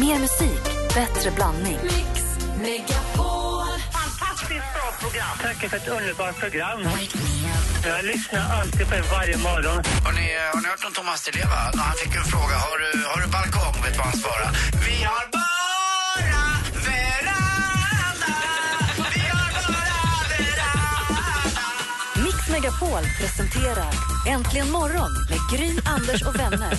Mer musik, bättre blandning. Fantastiskt bra program. Tack för ett underbart program. Jag lyssnar alltid på er varje morgon. Har ni, har ni hört om Thomas Di Leva? När han fick en fråga, har du, har du balkong? Vet du vad han svarade? Vi har bara veranda. Vi har bara veranda. Mix Megapol presenterar Äntligen morgon med Gry, Anders och vänner.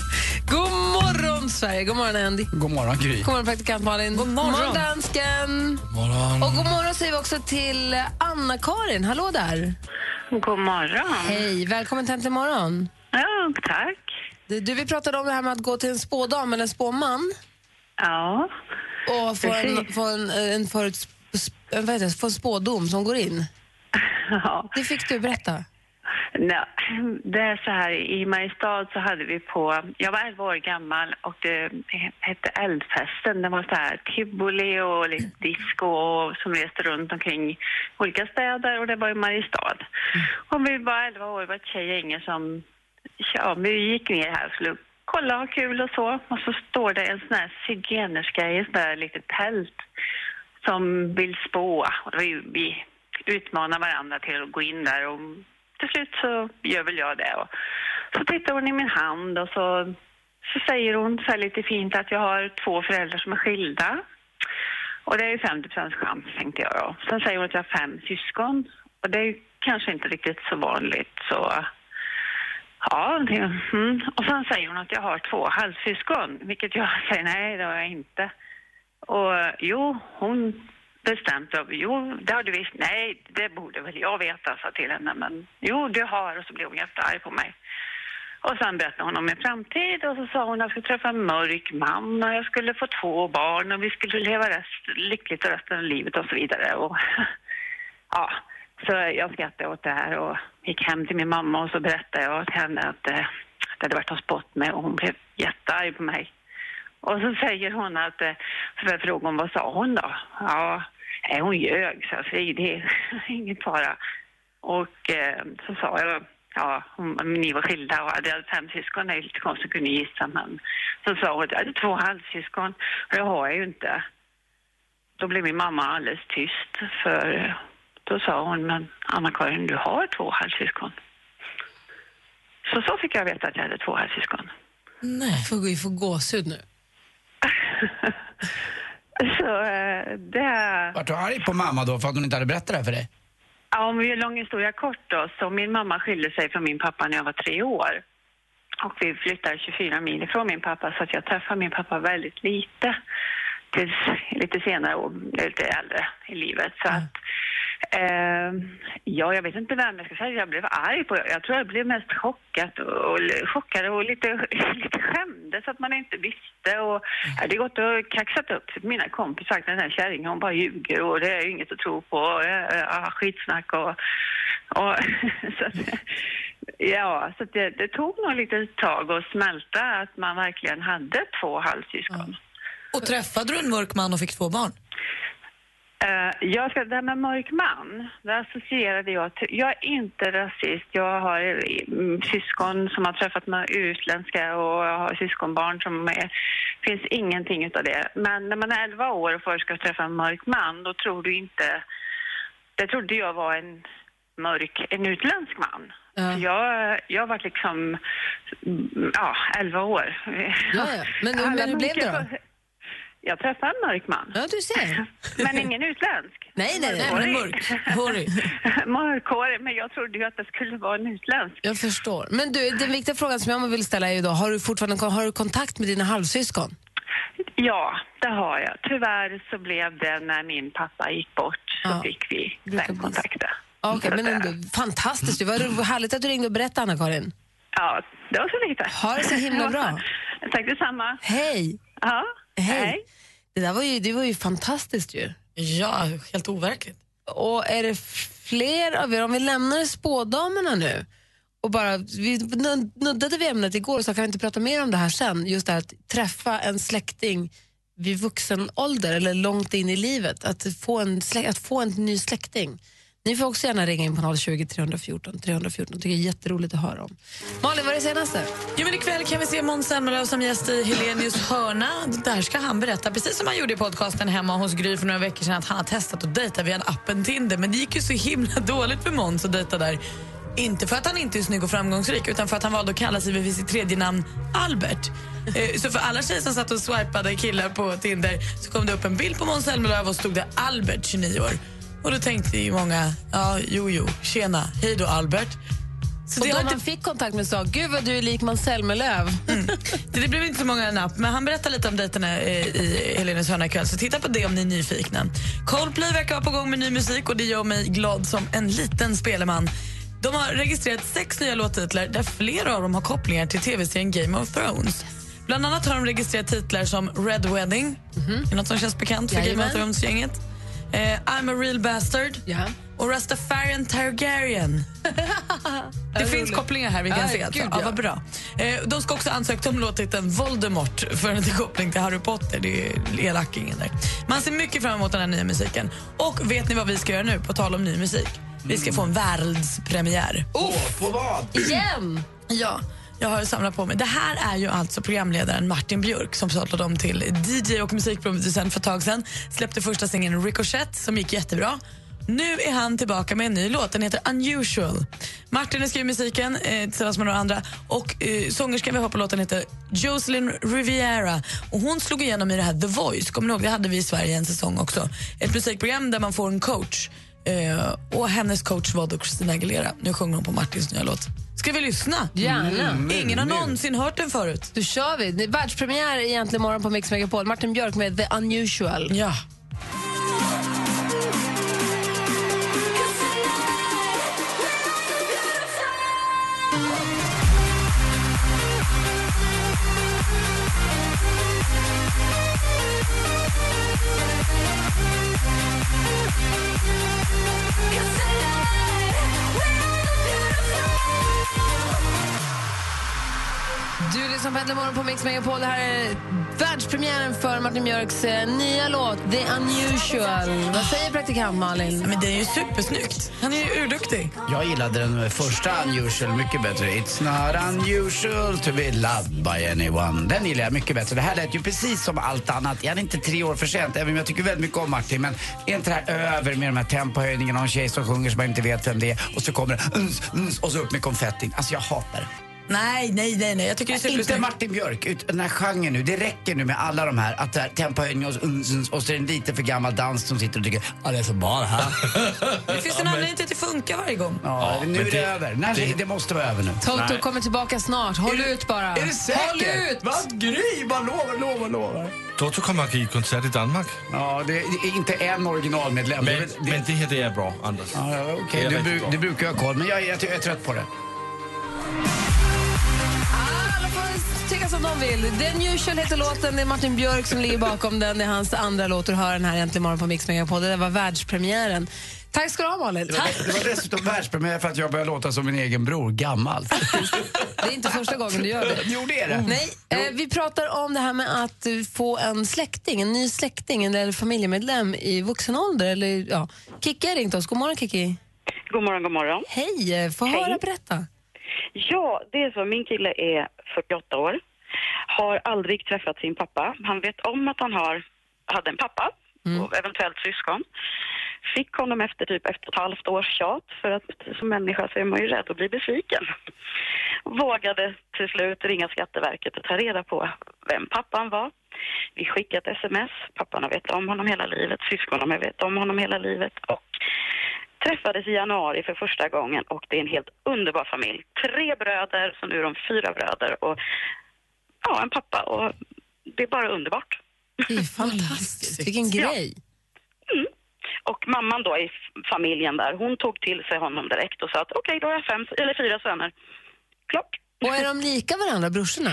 God morgon, Sverige! God morgon, Andy. God morgon, Gry. God morgon, praktikant Malin. God morgon, dansken. morgon. Och god morgon säger vi också till Anna-Karin. Hallå där. God morgon. Hej, välkommen till Äntligen morgon. Ja, tack. Du, du, vi pratade om det här med att gå till en spådam eller en spåman Ja. och få en, få en, en, förut, en, vad heter det, få en spådom som går in. ja. Det fick du berätta. Nej, det är så här, i Mariestad så hade vi på, jag var 11 år gammal och det hette Eldfesten. Det var så här tivoli och lite disco och, som reste runt omkring olika städer och det var i Mariestad. Och vi var 11 år, det var ett tjejgäng som, ja, vi gick ner här och skulle kolla och ha kul och så. Och så står det en sån här zigenerska i ett där litet tält som vill spå. Och ju, vi utmanar varandra till att gå in där och till slut så gör väl jag det. Och så tittar hon i min hand och så, så säger hon så här lite fint att jag har två föräldrar som är skilda. Och det är ju 50 procents chans tänkte jag då. Sen säger hon att jag har fem syskon. Och det är ju kanske inte riktigt så vanligt så Ja, det, mm. och sen säger hon att jag har två halvsyskon, vilket jag säger nej, det har jag inte. Och jo, hon bestämt av, jo, det har du visst, nej, det borde väl jag veta, sa till henne, men jo, du har, och så blev hon jättearg på mig. Och sen berättade hon om min framtid och så sa hon att jag skulle träffa en mörk man och jag skulle få två barn och vi skulle leva rest, lyckligt resten av livet och så vidare. Och, ja, så jag skrattade åt det här och gick hem till min mamma och så berättade jag till henne att eh, det hade varit något spott med och hon blev jättearg på mig. Och så säger hon att, eh, så jag frågade hon vad sa hon då? Ja, eh, hon ljög, så jag det är inget fara. Och eh, så sa jag, ja, hon, ni var skilda och hade fem syskon, det är lite konstigt att kunna gissa, men så sa hon att jag hade två halvsyskon och det har jag ju inte. Då blev min mamma alldeles tyst för eh, då sa hon, men Anna-Karin, du har två halvsyskon. Så så fick jag veta att jag hade två halvsyskon. Nej. Får, vi får gåshud nu. så eh, det... Vart du arg på mamma då för att hon inte hade berättat det här för dig? Ja, om vi gör lång historia kort då, så min mamma skilde sig från min pappa när jag var tre år. Och vi flyttade 24 mil ifrån min pappa så att jag träffade min pappa väldigt lite. Tills lite senare och lite äldre i livet. Så att, eh, ja, jag vet inte vem jag ska säga. Jag blev arg på Jag tror jag blev mest chockad och, och chockad och lite, lite så att man inte visste. Och jag hade gått och kaxat upp mina kompisar sagt den här kärringen hon bara ljuger och det är inget att tro på. Och, ja, skitsnack och... och så att, ja, så att det, det tog nog lite tag att smälta att man verkligen hade två halvsyskon. Och träffade du en mörk man och fick två barn? Eh, jag ska, det här med mörk man, det associerade jag till. Jag är inte rasist. Jag har mm, syskon som har träffat med utländska och jag har syskonbarn som är... Finns ingenting utav det. Men när man är 11 år och först ska träffa en mörk man, då tror du inte... Det trodde jag var en mörk, en utländsk man. Ja. Jag, jag varit liksom, mm, ja, 11 år. Ja, ja. Men- hur blev det då? Jag träffade en mörk man. Ja, du ser. Men ingen utländsk. Nej, nej, nej. men mörk. Hårig. Mörkhårig, men jag trodde ju att det skulle vara en utländsk. Jag förstår. Men du, den viktiga frågan som jag vill ställa är ju då, har du fortfarande har du kontakt med dina halvsyskon? Ja, det har jag. Tyvärr så blev det när min pappa gick bort så Ja. fick vi bli kontakta. Ja, Okej, Så men ändå, fantastiskt. Det var härligt att du ringde och berättade, Anna-Karin. Ja, det var så lite. Ha det så himla bra. Tack detsamma. Hej! Ja, Hej! Det där var ju, det var ju fantastiskt ju. Ja, helt overkligt. Och är det fler av er, om vi lämnar spådamerna nu och bara, vi nuddade vid ämnet igår så kan vi inte prata mer om det här sen, just det här att träffa en släkting vid vuxen ålder eller långt in i livet, att få en, att få en ny släkting. Ni får också gärna ringa in på 020 314 314. Det är jätteroligt att höra om. Malin, vad är det senaste? Jo, men ikväll kan vi se Måns Zelmerlöw som gäst i Helenius hörna. Där ska han berätta, precis som han gjorde i podcasten hemma hos Gry för några veckor sedan, att han har testat att dejta via appen Tinder. Men det gick ju så himla dåligt för Måns att dejta där. Inte för att han inte är snygg och framgångsrik utan för att han valde att kalla sig vid sitt tredje namn Albert. Eh, så för alla tjejer som satt och swipade killar på Tinder så kom det upp en bild på Måns Zelmerlöw och stod det Albert, 29 år. Och då tänkte ju många, ja, jo, jo, tjena, hej då Albert. Så Och man inte fick kontakt med sa, gud vad du är lik Måns Zelmerlöw. det, det blev inte så många napp, men han berättar lite om dejterna i, i Helenes hörna ikväll. Så titta på det om ni är nyfikna. Coldplay verkar vara på gång med ny musik och det gör mig glad som en liten speleman. De har registrerat sex nya låttitlar där flera av dem har kopplingar till tv-serien Game of Thrones. Bland annat har de registrerat titlar som Red Wedding, är något som känns bekant för Game Jajamän. of Thrones-gänget. Eh, I'm a real bastard Ja. och Rastafarian Targaryen. Det finns kopplingar här vi kan Ja, se. Alltså. Ja, ja. vad bra. Eh, de ska också ansökt om låttiteln Voldemort för en koppling till Harry Potter. Det är elakingen där. Man ser mycket fram emot den här nya musiken. Och vet ni vad vi ska göra nu, på tal om ny musik? Vi ska få en världspremiär. Åh, på vad? Igen! Ja, jag har samlat på mig. Det här är ju alltså programledaren Martin Björk som startade om till DJ och musikproducent för ett tag sedan. Släppte första singeln Ricochet som gick jättebra. Nu är han tillbaka med en ny låt. Den heter Unusual. Martin har skrivit musiken eh, tillsammans med några andra. Och eh, Sångerskan vi har på låten heter Jocelyn Riviera. Och hon slog igenom i det här The Voice. Kommer ni ihåg? Det hade vi i Sverige en säsong också. Ett musikprogram där man får en coach. Eh, och hennes coach var då Christina Aguilera. Nu sjunger hon på Martins nya låt. Ska vi lyssna? Gärna. Ingen har någonsin hört den förut. Då kör vi. Det är världspremiär egentligen morgon på Mix Megapol. Martin Björk med The Unusual. Ja. Cause tonight Du lyssnar på Äntligen morgon på Mix Megapol. Det här är världspremiären för Martin Björks eh, nya låt The Unusual. Vad säger praktikant Malin? Men det är ju supersnyggt. Han är ju urduktig. Jag gillade den första Unusual mycket bättre. It's not unusual to be loved by anyone. Den gillar jag mycket bättre. Det här lät ju precis som allt annat. Jag är inte tre år för sent, även om jag tycker väldigt mycket om Martin. Men är inte det här över med de här tempohöjningarna och en tjej som sjunger som man inte vet vem det är och så kommer det uns, uns, och så upp med konfettin. Alltså jag hatar det. Nej, nej, nej, nej. Jag tycker det är Inte. Martin Björk, ut, den här genren nu. Det räcker nu med alla de här, att det här tempohöjning och, uns, och så är det en lite för gammal dans som sitter och tycker ja det är så bra det här. Det finns en anledning till att det funkar varje gång. Ja, nu är det, över. Nej, det, måste vara över nu. Toto kommer tillbaka snart. Håll ut bara. Är det säkert? Håll ut! Vad Gry, bara lovar, lovar, lovar. Toto kommer att ge konsert i Danmark. Ja, det är inte en originalmedlem. det, Men, det, men det här det är bra, Anders. ja, okej, det är du, riktigt bru, bra. du brukar ha koll, men jag, jag, jag är trött på det. Tycka som de vill. The Unusual heter låten. Det är Martin Björk som ligger bakom den. Det är hans andra låt. Du hör den här äntligen morgon på Mix Megapol. Det var världspremiären. Tack ska du ha, Malin. Det var, det var dessutom världspremiär för att jag börjar låta som min egen bror, gammal. Det är inte första gången du gör det. jo, det är det. Nej, eh, vi pratar om det här med att få en släkting, en ny släkting eller familjemedlem i vuxen ålder. Eller, ja. Kikki har ringt oss. God morgon, Kikki. God morgon, god morgon. Hej, eh, få Hej. höra, berätta. Ja, det är så. Min kille är 48 år. Har aldrig träffat sin pappa. Han vet om att han har, hade en pappa och eventuellt syskon. Fick honom efter typ ett och ett halvt års tjat för att som människa så är man ju rädd att bli besviken. Vågade till slut ringa Skatteverket och ta reda på vem pappan var. Vi skickade ett sms. Pappan har vetat om honom hela livet. Syskonen har vetat om honom hela livet. Och träffades i januari för första gången och det är en helt underbar familj. Tre bröder, så nu är de fyra bröder och ja, en pappa och det är bara underbart. Det är fantastiskt. Vilken grej. Och mamman då i familjen där, hon tog till sig honom direkt och sa att okej, då har jag fem, eller fyra söner. Klart. Och är de lika varandra, brorsorna?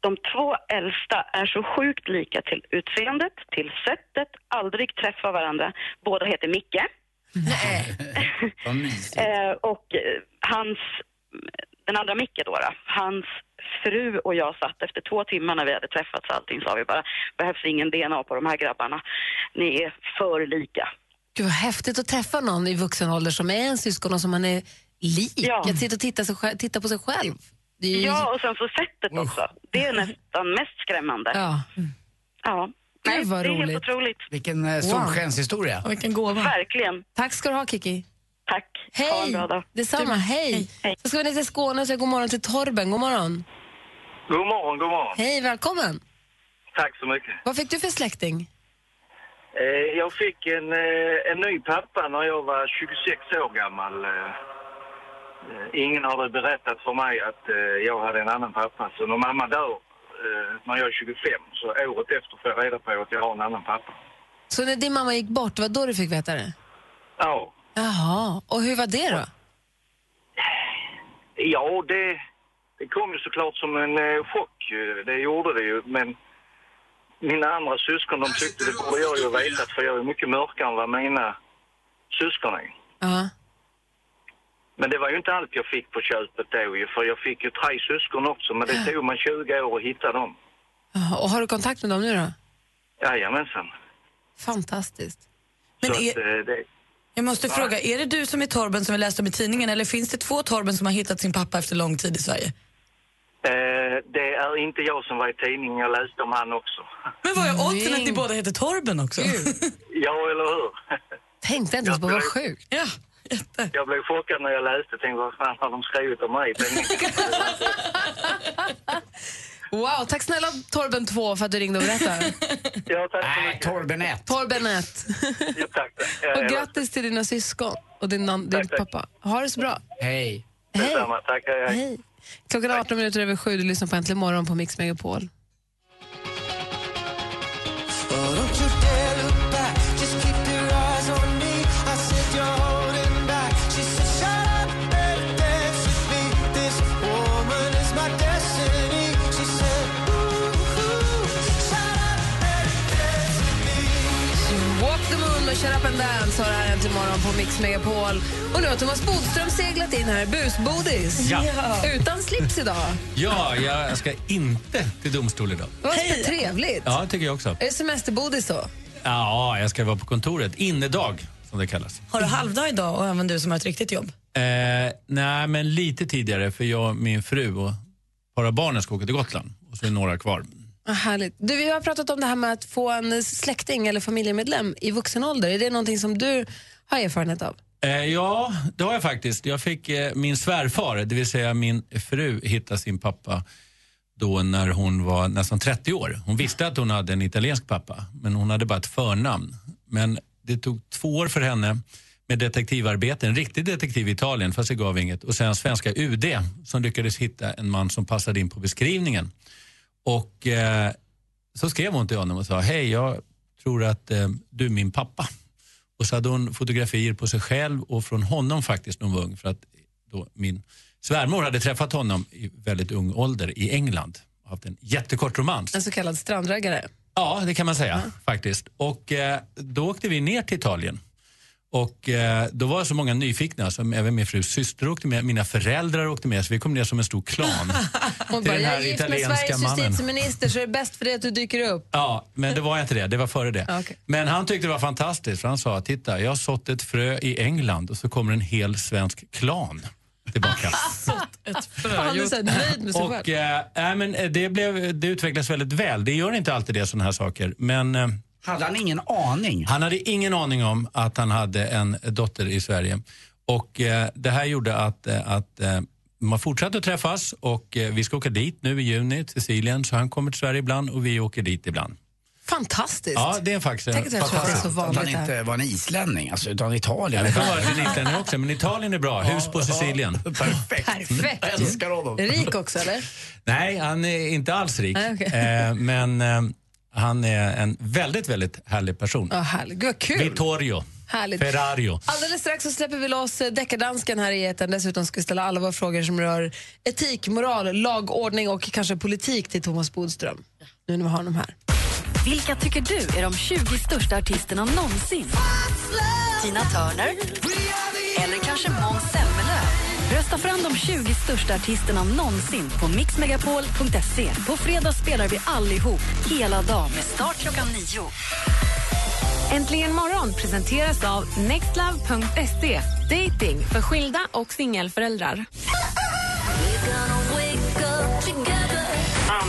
De två äldsta är så sjukt lika till utseendet, till sättet, aldrig träffa varandra. Båda heter Micke. Vad mysigt. Eh, och eh, hans, den andra Micke då, då, hans fru och jag satt efter två timmar när vi hade träffats allting sa vi bara, behövs ingen DNA på de här grabbarna. Ni är för lika. Gud vad häftigt att träffa någon i vuxen ålder som är en syskon och som man är lik. Ja. Att sitta och titta, sig, titta på sig själv. Det är ju, Ja, och sen så sättet också. Det är nästan mest skrämmande. ja. Ja. Gud, Nej, vad det är roligt. helt otroligt. Vilken eh, solskenshistoria. Och vilken gåva. Verkligen. Tack ska du ha, Kiki. Tack. Ha en Hej! bra dag. Detsamma, hej. Hej. Så ska vi ner till Skåne och säga god morgon till Torben. God morgon. God morgon, god morgon. Hej, välkommen. Tack så mycket. Vad fick du för släkting? Eh, jag fick en, eh, en ny pappa när jag var 26 år gammal. Eh, eh, ingen hade berättat för mig att eh, jag hade en annan pappa. Så när mamma dör när jag är 25, så året efter får jag reda på att jag har en annan pappa. Så när din mamma gick bort, var då du fick veta det? Ja, Jaha, och hur var det då? ja det, det kom ju såklart som en eh, chock. Det gjorde det ju, men mina andra syskon de tyckte det borde jag ju vetat för jag är mycket mörkare än vad mina syskon är. Ja. Men det var ju inte allt jag fick på köpet då ju, för jag fick ju tre syskon också, men det tog man 20 år att hitta dem. Och har du kontakt med dem nu då? Jajamensan. Fantastiskt. Men Så är- att, eh, det, Jag måste fråga, är det du som är Torben som vi läste om i tidningen eller finns det två Torben som har hittat sin pappa efter lång tid i Sverige? eh, det är inte jag som var i tidningen, jag läste om han också. Men vad är oddsen att ni båda heter Torben också? ja, eller hur? Tänkte inte ens på, vad sjukt. ja, jätte. Jag blev chockad när jag läste, tänkte vad fan har de skrivit om mig? Wow, tack snälla Torben 2 för att du ringde och berättade. ja, tack så Nej, mycket. Torben 1. Torben 1. Ja, tack. Ja, Och grattis till dina syskon och din, nan- din Tack, tack. pappa. Ha det så bra. Hej. Hej. Detsamma, tack. Hej, hej. Hej. Klockan är 18 minuter över sju. Du lyssnar på Äntligen morgon på Mix Megapol. Dance har här Äntligen morgon på Mix Megapol. Och nu har Thomas Bodström seglat in här, busbodis. Ja. Utan slips idag. Ja, jag ska inte till domstol idag. Vad trevligt. Ja, tycker jag också. Är det semesterbodis då? Ja, jag ska vara på kontoret. Innedag, som det kallas. Har du halvdag idag och även du som har ett riktigt jobb? Eh, nej, men lite tidigare, för jag, min fru och bara barnen ska åka till Gotland. Och så är några kvar. Vad härligt. Du, vi har pratat om det här med att få en släkting eller familjemedlem i vuxen ålder. Är det någonting som du har erfarenhet av? Eh, ja, det har jag faktiskt. Jag fick eh, min svärfar, det vill säga min fru, hitta sin pappa då när hon var nästan 30 år. Hon visste att hon hade en italiensk pappa, men hon hade bara ett förnamn. Men det tog två år för henne med detektivarbete, en riktig detektiv i Italien, fast det gav inget. Och sen svenska UD som lyckades hitta en man som passade in på beskrivningen. Och eh, så skrev hon till honom och sa, hej jag tror att eh, du är min pappa. Och så hade hon fotografier på sig själv och från honom faktiskt när hon var ung. För att då min svärmor hade träffat honom i väldigt ung ålder i England. Och haft en jättekort romans. En så kallad strandraggare. Ja, det kan man säga faktiskt. Och eh, då åkte vi ner till Italien. Och eh, då var det så många nyfikna, som även min frus syster åkte med, mina föräldrar åkte med, så vi kom ner som en stor klan. Hon bara, jag är gift med Sveriges mannen. justitieminister så det är bäst för dig att du dyker upp. Ja, men det var inte det. Det var före det. Okej. Men han tyckte det var fantastiskt för han sa, titta, jag har sått ett frö i England och så kommer en hel svensk klan tillbaka. Ett Han är så nöjd med sig och själv. eh, men eh, det, blev, det utveckllas väldigt väl. Det gör inte alltid det, sådana här saker. Men eh, Hade han ingen aning? han hade ingen aning om att han hade en dotter i Sverige. Och eh, det här gjorde att, eh, att eh, man fortsatte att träffas och eh, vi ska åka dit nu i juni till Sicilien. Så han kommer till Sverige ibland och vi åker dit ibland. Fantastiskt. Ja, det är faktiskt Tänk att jag tror att det är så Att han vanligt här. inte var en islänning, alltså, utan Italien. Det kan vara en islänning också, men Italien är bra. Hus på Sicilien. Perfekt. Perfekt. Jag älskar honom. Rik också eller? Nej, han är inte alls rik. Nej, okej. eh, men eh, han är en väldigt, väldigt härlig person. Ja, härligt. Gud kul. Vittorio Härligt. Ferrario. Alldeles strax så släpper vi loss eh, deckardansken här i etern. Dessutom ska vi ställa alla våra frågor som rör etik, moral, lagordning och kanske politik till Thomas Bodström. Nu när vi har honom här. Vilka tycker du är de 20 största artisterna någonsin? Tina Turner? Eller kanske Måns Zelmerlöw? Rösta fram de 20 största artisterna någonsin på mixmegapol.se. På fredag spelar vi allihop, hela dagen, med start klockan nio. Äntligen morgon presenteras av nextlove.se. Dating för skilda och singelföräldrar.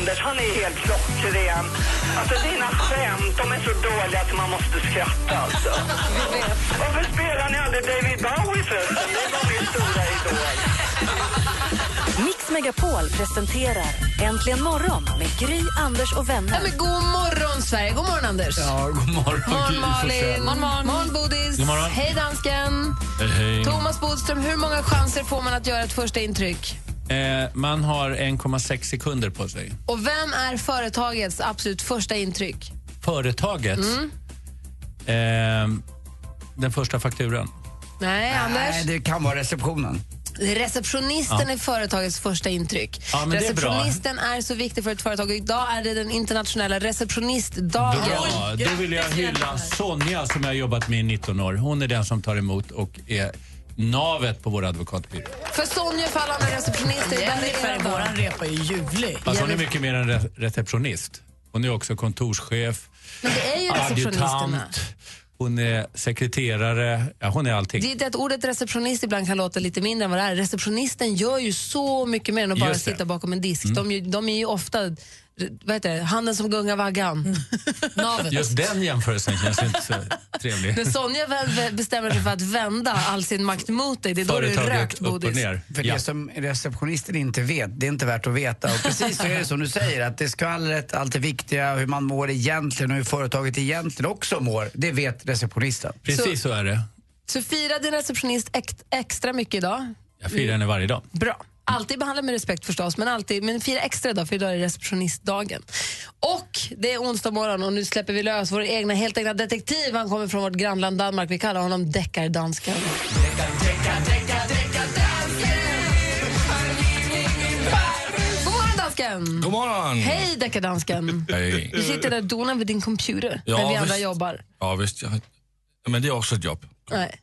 Anders, han är helt klockren. Alltså dina skämt, de är så dåliga att man måste skratta alltså. Varför spelar ni aldrig David Bowie förresten? Det var min stora idol. Mix Megapol presenterar Äntligen morgon med Gry, Anders och Ja, vänner. men god morgon, Sverige. God morgon, Anders. Ja, god morgon, morgon, Gry Malin. Morgon, morgon. morgon Bodis. God morgon. Hej, dansken. Hej, hej. Thomas Bodström, hur många chanser får man att göra ett första intryck? Eh, man har 1,6 sekunder på sig. Och vem är företagets absolut första intryck? Företaget. Mm. Eh, den första fakturan. Nej, Anders. Nej, det kan vara receptionen. Receptionisten är företagets första intryck. Ja, men det är bra. Receptionisten är, så viktig för ett företag. Idag är det den internationella receptionistdagen. Bra. Då vill jag hylla Sonja som jag har jobbat med i 19 år. Hon är den som tar emot och är navet på vår advokatbyrå. För Sonja receptionister. idag är det Jennifer er våran repa är ju ljuvlig. Alltså, hon är mycket mer än re- receptionist. Hon är också kontorschef, Men det är ju receptionisterna. adjutant, hon är sekreterare. Ja, hon är allting. Det är att ordet receptionist ibland kan låta lite mindre än vad det är. Receptionisten gör ju så mycket mer än att bara. Mm. sitta bakom en disk. De, ju- de är ju ofta vad heter det, handen som gungar vaggan. Navet. Just den jämförelsen känns inte så trevlig. När Sonja väl vä- bestämmer sig för att vända all sin makt mot dig, det är då du är rökt, upp och Bodis. ner. För Ja. det som receptionisten inte vet, det är inte värt att veta. Och precis så är det som du säger, att det skvallret, allt det viktiga, hur man mår egentligen och hur företaget egentligen också mår, det vet receptionisten. Precis så är det. Så fira din receptionist ex- extra mycket idag. Jag firar henne varje dag. Bra. Alltid behandla med respekt förstås, men, alltid, men fira extra idag för idag är receptionistdagen. Och det är onsdag morgon och nu släpper vi lös vår egna, helt egna detektiv. Han kommer från vårt grannland Danmark. Vi kallar honom Deckardansken. God morgon dansken! God morgon! Hej Deckardansken! Hej. Du sitter där och donar vid din computer Ja, när vi andra visst. jobbar. Ja, visst. Jag, men det är också ett jobb. Nej.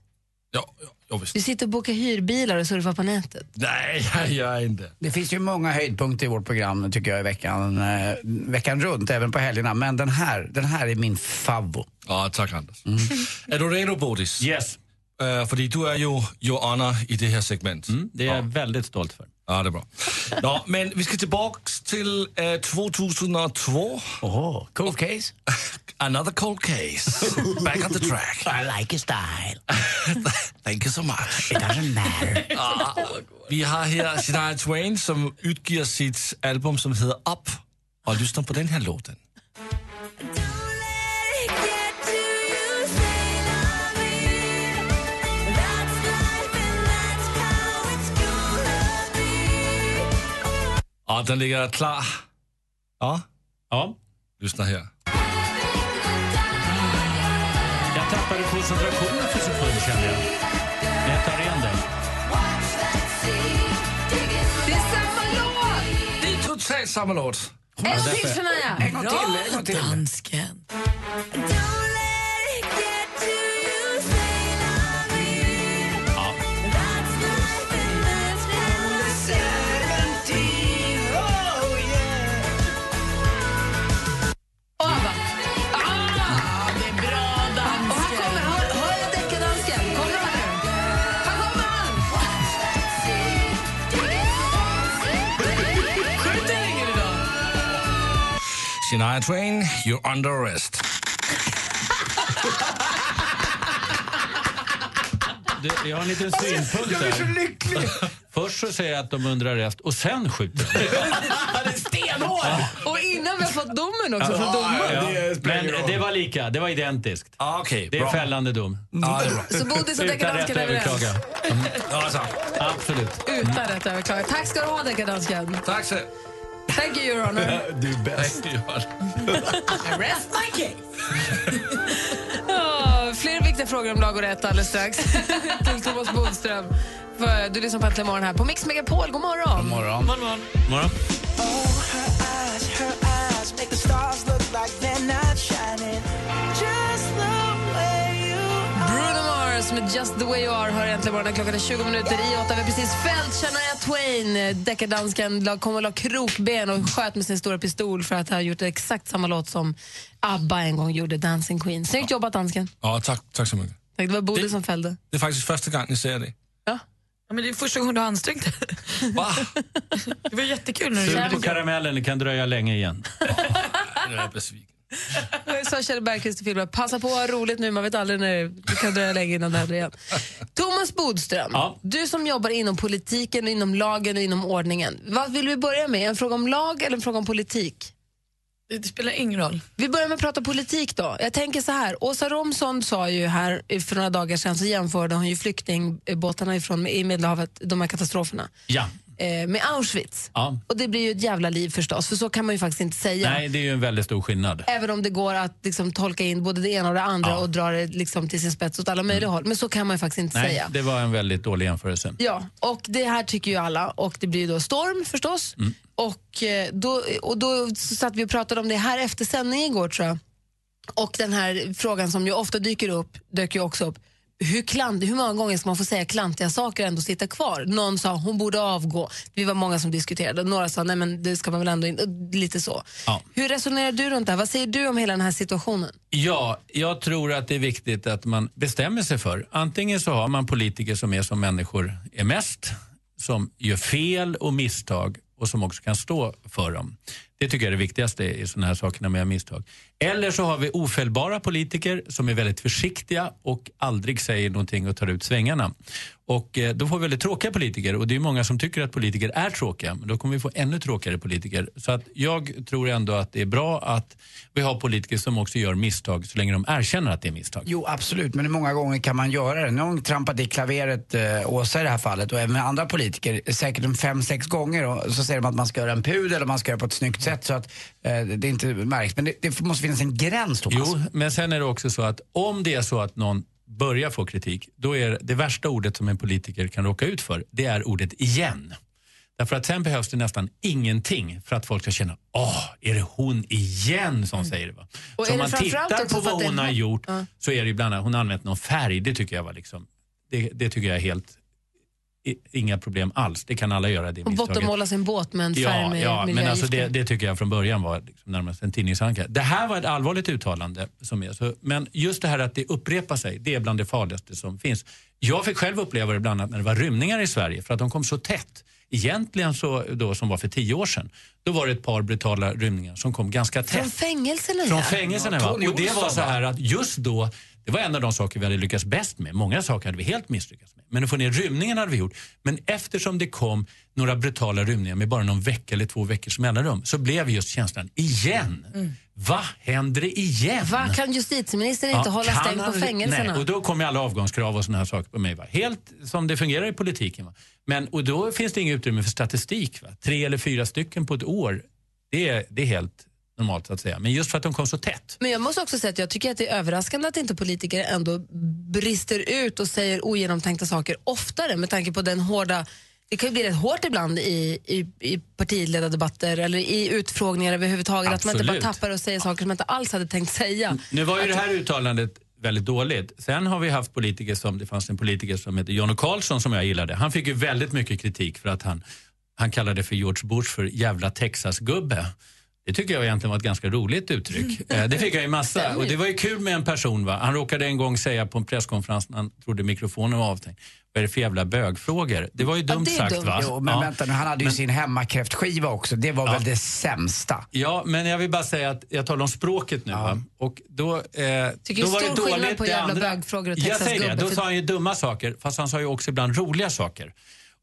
Ja, ja, ja visst. Du sitter och bokar hyrbilar och surfar på nätet. Nej, jag gör inte. Det finns ju många höjdpunkter i vårt program tycker jag i veckan, eh, veckan runt, även på helgerna. Men den här, den här är min favvo. Ja, tack Anders. Är du redo Bodis? Yes, Uh, för du är ju your honor i det här segmentet. mm, det är jag väldigt stolt för. Ja, det är bra. Nå, men vi ska tillbaka till uh, 2002. Åh, cool case. Another cold case. Back on the track. I like your style. Thank you so much. It doesn't matter. Vi har här Shania Twain som utger sitt album som heter Up och lyssnar på den här låten. Ja, den ligger klar. Ja, Ja, lyssna här. jag tappade koncentrationen för sekund kände jag. Men jag tar igen den. Det är samma låt! Det är totalt samma låt. En till Shania! En gång till, en gång till. Dansken. Shania Twain, you're under arrest. Du, jag har en liten synpunkt där. lycklig! Först så säger jag att de undrar rest och sen skjuter de. Han är stenhård. Och innan vi har fått domen också från domaren. ja. Men det var lika, det var identiskt. Ah, Okej, Det är bra. fällande dom. Ja, det är bra. Så Bodis och Utan rätt att är överens. överklaga. Ja, tack. Absolut. Utan rätt att överklaga. Tack ska du ha deckardansken. Tack så Thank you your honor. Du är bäst. Arrest my case. Ja, fler viktiga frågor om lag och rätt alldeles strax. Till Thomas Bodström. För Du lyssnar på Äntligen morgon här på Mix Megapol. God morgon. Morgon. Morgon. Bruno Mars med Just the way you are hör äntligen morgonen. Klockan är 20 minuter i åtta. Vi har precis fällt Shania Twain. Deckardansken la- kom och la krokben och sköt med sin stora pistol för att ha gjort exakt samma låt som ABBA en gång gjorde, Dancing Queen. Snyggt jobbat, dansken. Ja, tack, tack så mycket. Tack, Det var Bodil som fällde. Det är faktiskt första gången jag ser det. Ja, men det är första gången du har ansträngt dig. Va? Det var jättekul när du Sug på karamellen, det kan dröja länge igen. Nu är jag besviken. Så Kjell Bergqvist i filmen. Passa på att ha roligt nu, man vet aldrig när det kan dröja länge innan det händer igen. Thomas Bodström, Ja. du som jobbar inom politiken, inom lagen och inom ordningen. Vad vill vi börja med? En fråga om lag eller en fråga om politik? Det spelar ingen roll. Vi börjar med att prata politik då. Jag tänker så här, Åsa Romson sa ju här för några dagar sedan så jämförde hon ju flyktingbåtarna ifrån, i Medelhavet, de här katastroferna, Ja. Eh, med Auschwitz. ja. Och det blir ju ett jävla liv förstås, för så kan man ju faktiskt inte säga. Nej, det är ju en väldigt stor skillnad. Även om det går att liksom, tolka in både det ena och det andra Ja. och dra det liksom, till sin spets åt alla möjliga håll. Men så kan man ju faktiskt inte Nej, säga. det var en väldigt dålig jämförelse. Ja, och det här tycker ju alla och det blir ju då storm förstås. Mm. Och, eh, då, och då satt vi och pratade om det här efter sändning igår tror jag. Och den här frågan som ju ofta dyker upp, dök ju också upp. Hur, klant, hur många gånger ska man få säga klantiga saker och ändå sitta kvar? Någon sa hon borde avgå. Vi var många som diskuterade. Några sa nej men det ska man väl ändå inte. Lite så. Ja. Hur resonerar du runt det här? Vad säger du om hela den här situationen? Ja, jag tror att det är viktigt att man bestämmer sig för. Antingen så har man politiker som är som människor är mest, som gör fel och misstag och som också kan stå för dem. Det tycker jag är det viktigaste i sådana här saker med misstag. Eller så har vi ofällbara politiker som är väldigt försiktiga och aldrig säger någonting och tar ut svängarna. Och eh, då får vi väldigt tråkiga politiker och det är många som tycker att politiker är tråkiga. Men då kommer vi få ännu tråkigare politiker. Så att jag tror ändå att det är bra att vi har politiker som också gör misstag så länge de erkänner att det är misstag. Jo, absolut. Men hur många gånger kan man göra det? Någon trampade i klaveret, eh, Åsa i det här fallet, och även andra politiker, säkert en fem, sex gånger. Och så säger de att man ska göra en pudel och man ska göra på ett snyggt sätt så att eh, det inte märks. Men det, det måste finnas en gräns, Thomas. Jo, men sen är det också så att om det är så att någon börjar få kritik, då är det värsta ordet som en politiker kan råka ut för, det är ordet igen. Därför att sen behövs det nästan ingenting för att folk ska känna, åh, är det hon igen som säger det? Va? Mm. Och så om man tittar på vad hon har gjort Ja. så är det ibland att hon har använt någon färg, det tycker jag var liksom, det, det tycker jag är helt, inga problem alls. Det kan alla göra det Och bottenmåla sin båt med en färg Ja, med ja men alltså det, det tycker jag från början var liksom närmast en tidningsanka. Det här var ett allvarligt uttalande. Som är, så, men just det här att det upprepar sig, det är bland det farligaste som finns. Jag fick själv uppleva det bland annat när det var rymningar i Sverige för att de kom så tätt. Egentligen så, då, som var för tio år sedan, då var det ett par brutala rymningar som kom ganska tätt. Från fängelserna Från fängelserna Ja, va? Och det var så här att just då, det var en av de saker vi hade lyckats bäst med. Många saker hade vi helt misslyckats med. Men att få ner rymningen hade vi gjort. Men eftersom det kom några brutala rymningar med bara någon vecka eller två veckors mellanrum så blev just känslan, igen. Va, händer det igen? Va, kan justitieministern inte hålla kan stängt på fängelserna? Nej, och då kommer alla avgångskrav och såna här saker på mig. Va? Helt som det fungerar i politiken. Va? Men, och då finns det inget utrymme för statistik. Va? Tre eller fyra stycken på ett år, det är, det är helt normalt att säga. Men just för att de kom så tätt. Men jag måste också säga att jag tycker att det är överraskande att inte politiker ändå brister ut och säger ogenomtänkta saker oftare med tanke på den hårda det kan ju bli rätt hårt ibland i, i, i partiledardebatter eller i utfrågningar överhuvudtaget. Att man inte bara Absolut. tappar och säger saker som man inte alls hade tänkt säga. Nu var ju det här uttalandet väldigt dåligt. Sen har vi haft politiker som, det fanns en politiker som heter Jan Karlsson som jag gillade. Han fick ju väldigt mycket kritik för att han, han kallade för George Bush för jävla Texas-gubbe. Det tycker jag egentligen var ett ganska roligt uttryck. Eh, Det fick jag ju massa. Och det var ju kul med en person. Va? Han råkade en gång säga på en presskonferens när han trodde mikrofonen var avstängd. Vad är det för jävla bögfrågor? Det var ju dumt är sagt dumt. va? Jo, men Ja. vänta nu, han hade ju sin hemmakräftskiva också. Det var Ja. väl det sämsta. Ja, men jag vill bara säga att jag talar om språket nu. Va? Och då, eh, Tycker då var stor det skillnad dåligt. på det jävla andra, bögfrågor och Jag säger det, då sa han ju dumma saker, fast han sa ju också ibland roliga saker.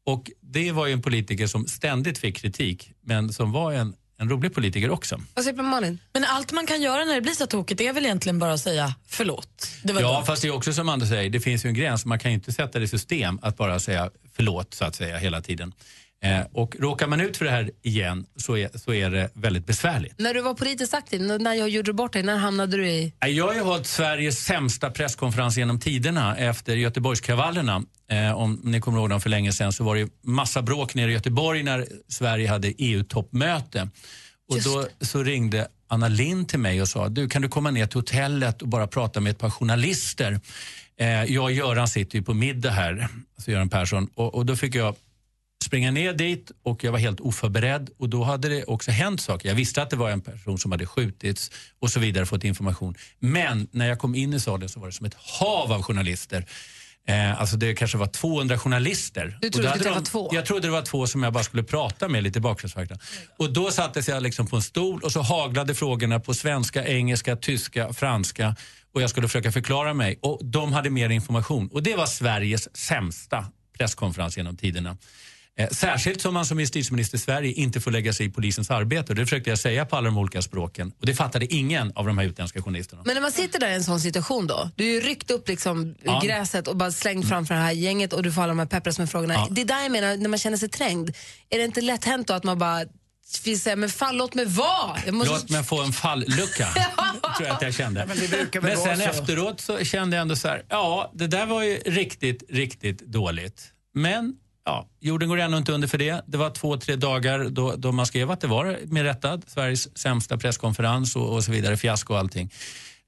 Och det var ju en politiker som ständigt fick kritik, men som var en, en rolig politiker också. Vad säger Malin? Men allt man kan göra när det blir så tokigt är väl egentligen bara att säga förlåt. Det var Ja, dumt. fast det är också som Anders säger, det finns ju en gräns. Man kan ju inte sätta det i system att bara säga förlåt så att säga hela tiden. Eh, och råkar man ut för det här igen så är, så är det väldigt besvärligt. När du var politiskt aktiv, när jag gjorde bort dig, när hamnade du i... Jag har ju hållit Sveriges sämsta presskonferens genom tiderna efter Göteborgskravallerna. Eh, om ni kommer ihåg dem för länge sedan så var det massa bråk nere i Göteborg när Sverige hade EU-toppmöte. Och då så ringde Anna Lind till mig och sa, du kan du komma ner till hotellet och bara prata med ett par journalister. Eh, jag och Göran sitter ju på middag här, alltså Göran Persson, och, och då fick jag springa ner dit och jag var helt oförberedd och då hade det också hänt saker. Jag visste att det var en person som hade skjutits och så vidare, fått information. Men när jag kom in i salen så var det som ett hav av journalister. Eh, alltså det kanske var 200 journalister. Du trodde det de- var två? Jag trodde det var två som jag bara skulle prata med lite bakgrundsfakta. Och då sattes jag liksom på en stol och så haglade frågorna på svenska, engelska, tyska, franska och jag skulle försöka förklara mig. Och de hade mer information. Och det var Sveriges sämsta presskonferens genom tiderna. Eh, särskilt som man som justitieminister i Sverige inte får lägga sig i polisens arbete. Det försökte jag säga på alla de olika språken. Och det fattade ingen av de här utländska journalisterna. Men när man sitter där i en sån situation då, du är ju ryckt upp liksom ur Ja. gräset och bara slängt framför det här gänget och du får alla de här peppras med frågorna. Ja. Det är där jag menar, när man känner sig trängd, är det inte lätt hänt då att man bara vill säga, men fan låt mig vara. Måste... Låt mig få en fallucka, tror jag att jag kände. men väl Men vara sen så. efteråt så kände jag ändå så här, ja, det där var ju riktigt, riktigt dåligt. Men ja, jorden går ändå inte under för det. Det var två, tre dagar då, då man skrev att det var med rätta Sveriges sämsta presskonferens och, och så vidare, fiasko och allting.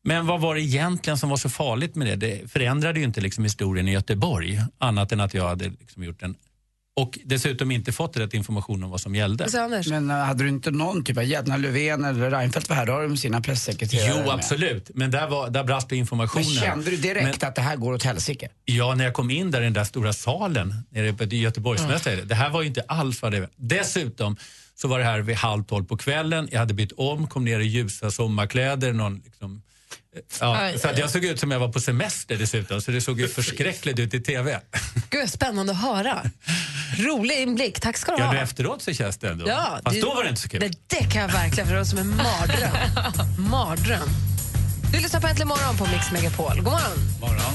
Men vad var det egentligen som var så farligt med det? Det förändrade ju inte liksom historien i Göteborg, annat än att jag hade liksom gjort en och dessutom inte fått rätt information om vad som gällde. Men äh, hade du inte någon typ av hjälp? När Löfven eller Reinfeldt var här, då har de sina pressekreterare Jo, med. absolut. Men där, var, där brast det informationen. Men kände du direkt att det här går åt helsike? Ja, när jag kom in där i den där stora salen nere på Göteborgsmästare. Det här var ju inte alls vad det var. Dessutom så var det här vid halv tolv på kvällen. Jag hade bytt om, kom ner i ljusa sommarkläder. Någon, liksom, ja, så att jag såg ut som jag var på semester dessutom. Så det såg ju förskräckligt ut i TV. gud spännande att höra. Rolig inblick, tack ska du Ja, ha. nu efteråt så känns det ändå. Ja, Fast det- då var det inte så kul. Det, det kan jag verkligen, för det var som en mardröm. mardröm. Du lyssnar på Äntligen morgon på Mix Megapol. God morgon. Morgon.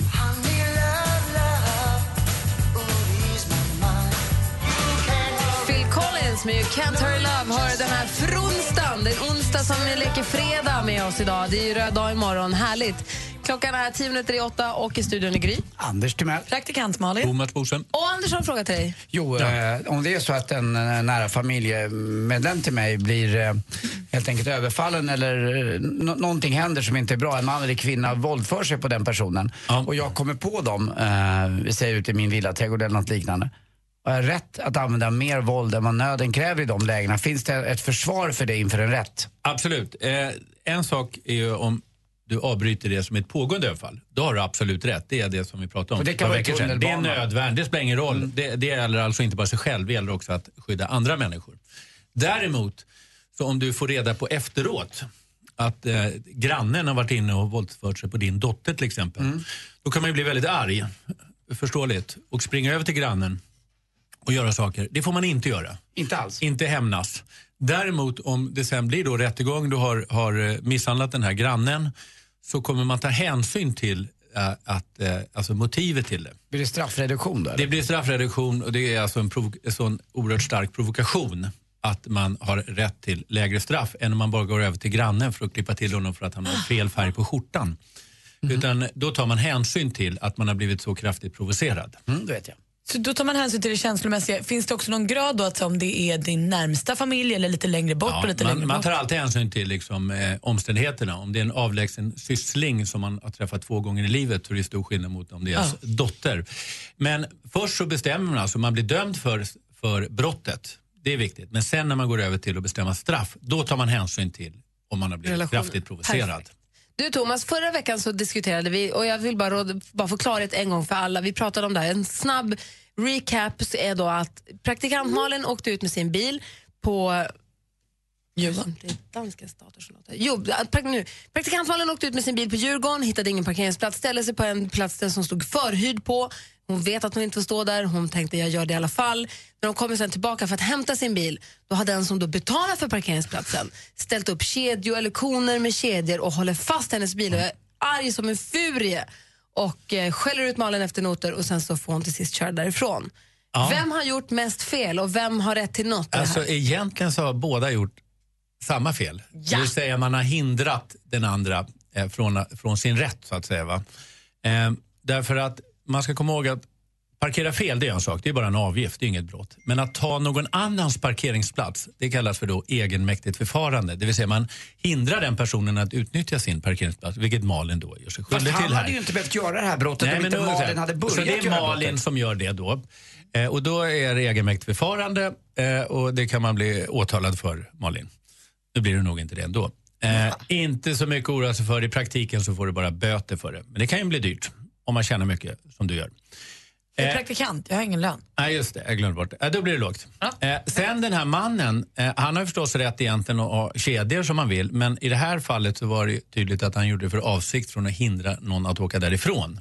Collins med You Can't Hurry Love hör den här fronsdagen. Det är en onsdag som vi leker fredag med oss idag. Det är ju röd dag imorgon. Härligt. Klockan är tio minuter i åtta och i studion är Gry. Anders Timell. Praktikant Malin. Thomas Bodström. Och Anders har en fråga till dig. Jo, eh, om det är så att en eh, nära familjemedlem till mig blir eh, helt enkelt överfallen eller eh, nå- någonting händer som inte är bra, en man eller kvinna våldför sig på den personen Ja. och jag kommer på dem, eh, vi säger ute i min villaträdgård eller något liknande. Har jag rätt att använda mer våld än vad nöden kräver i de lägena? Finns det ett försvar för det inför en rätt? Absolut. Eh, en sak är ju om du avbryter det som ett pågående överfall. Då har du absolut rätt. Det är det som vi pratade om Och det för kan vara sedan. Det är nödvärn. Det spelar ingen roll. Det, det gäller alltså inte bara sig själv, det gäller också att skydda andra människor. Däremot, så om du får reda på efteråt att eh, grannen har varit inne och våldfört sig på din dotter till exempel. Mm. Då kan man ju bli väldigt arg, förståeligt, och springa över till grannen och göra saker. Det får man inte göra. Inte alls. Inte hämnas. Däremot om det sen blir då rättegång, du har, har eh, misshandlat den här grannen, så kommer man ta hänsyn till eh, att, eh, alltså motivet till det. Blir det straffreduktion då? eller? Det blir straffreduktion och det är alltså en, en sån oerhört stark provokation att man har rätt till lägre straff än om man bara går över till grannen för att klippa till honom för att han har fel färg på skjortan. Utan då tar man hänsyn till att man har blivit så kraftigt provocerad. Mm, det vet jag. Så då tar man hänsyn till det känslomässiga. Finns det också någon grad då att om det är din närmsta familj eller lite längre bort Ja, och lite längre man, man bort? tar alltid hänsyn till liksom, eh, omständigheterna. Om det är en avlägsen syssling som man har träffat två gånger i livet så är det stor skillnad mot om det är ens dotter. Men först så bestämmer man alltså, man blir dömd för, för brottet. Det är viktigt. Men sen när man går över till att bestämma straff, då tar man hänsyn till om man har blivit Relationen. kraftigt provocerad. Perfekt. Du Thomas, förra veckan så diskuterade vi, och jag vill bara, bara få klarhet en gång för alla, vi pratade om det här. En snabb recap är då att praktikant Malin åkte ut med sin bil på Djurgården. Det är som låter. Jo, nu. Åkte ut med sin bil på Djurgården, hittade ingen parkeringsplats, ställde sig på en plats där som stod förhyrd på. Hon vet att hon inte får stå där, hon tänkte jag gör det i alla fall. När hon kommer sen tillbaka för att hämta sin bil, då har den som då betalar för parkeringsplatsen ställt upp kedjor eller koner med kedjor och håller fast hennes bil. Och är arg som en furie och eh, skäller ut Malin efter noter och sen så får hon till sist köra därifrån. Ja. Vem har gjort mest fel och vem har rätt till något? Alltså egentligen så har båda gjort samma fel. Ja. Det vill säga man har hindrat den andra eh, från, från sin rätt så att säga. Va? Eh, därför att man ska komma ihåg att parkera fel det är en sak, det är bara en avgift, det är inget brott. Men att ta någon annans parkeringsplats, det kallas för då egenmäktigt förfarande. Det vill säga man hindrar den personen att utnyttja sin parkeringsplats, vilket Malin då gör sig skyldig han till här. hade ju inte behövt göra det här brottet om inte Malin hade börjat Så det är Malin som gör det då. Eh, och då är det egenmäktigt förfarande eh, och det kan man bli åtalad för, Malin. Nu blir det nog inte det ändå. Eh, inte så mycket oroa sig för. I praktiken så får du bara böter för det. Men det kan ju bli dyrt om man tjänar mycket som du gör. Jag är Eh, praktikant, jag har ingen lön. Nej, just det. Jag glömde bort det. Eh, då blir det lågt. Eh, sen den här mannen, eh, han har förstås rätt egentligen att ha kedjor som han vill. Men i det här fallet så var det tydligt att han gjorde det för avsikt från att hindra någon att åka därifrån.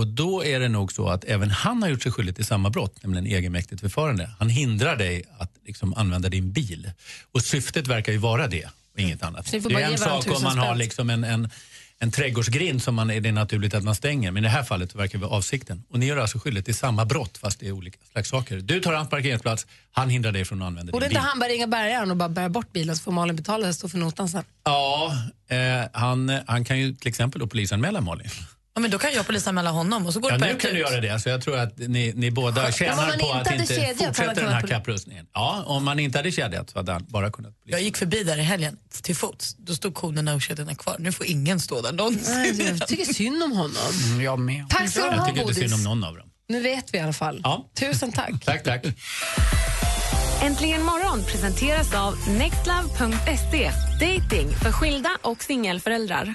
Och då är det nog så att även han har gjort sig skyldig till samma brott, nämligen egenmäktigt förfarande. Han hindrar dig att liksom använda din bil. Och syftet verkar ju vara det och inget annat. Så Det är en sak om man har liksom en, en, en trädgårdsgrind som man, är det är naturligt att man stänger. Men i det här fallet verkar det vara avsikten. Och ni gör alltså skyldigt till samma brott fast det är olika slags saker. Du tar hans parkeringsplats, han hindrar dig från att använda Borde din inte bil. han bara ringa bärgaren och bara bära bort bilen så får Malin betala det, stå för notan sen? Ja, eh, han, han kan ju till exempel då polisanmäla Malin. Ja, men då kan jag polisanmäla honom och så går Ja, det nu på kan ett du ut. göra det. Så jag tror att ni, ni båda tjänar på att inte kedjat, fortsätta den här kapprustningen. Ja, om man inte hade kedjat så hade han bara kunnat Jag gick förbi där i helgen till fots. Då stod konerna och kedjorna kvar. Nu får ingen stå där någonsin. Nej, jag tycker synd om honom. Mm, jag med. Tack ska du Jag ha, tycker inte synd om någon av dem. Nu vet vi i alla fall. Ja. Tusen tack. Tack, tack. Äntligen morgon presenteras av nextlove.se. Dating för skilda och singelföräldrar.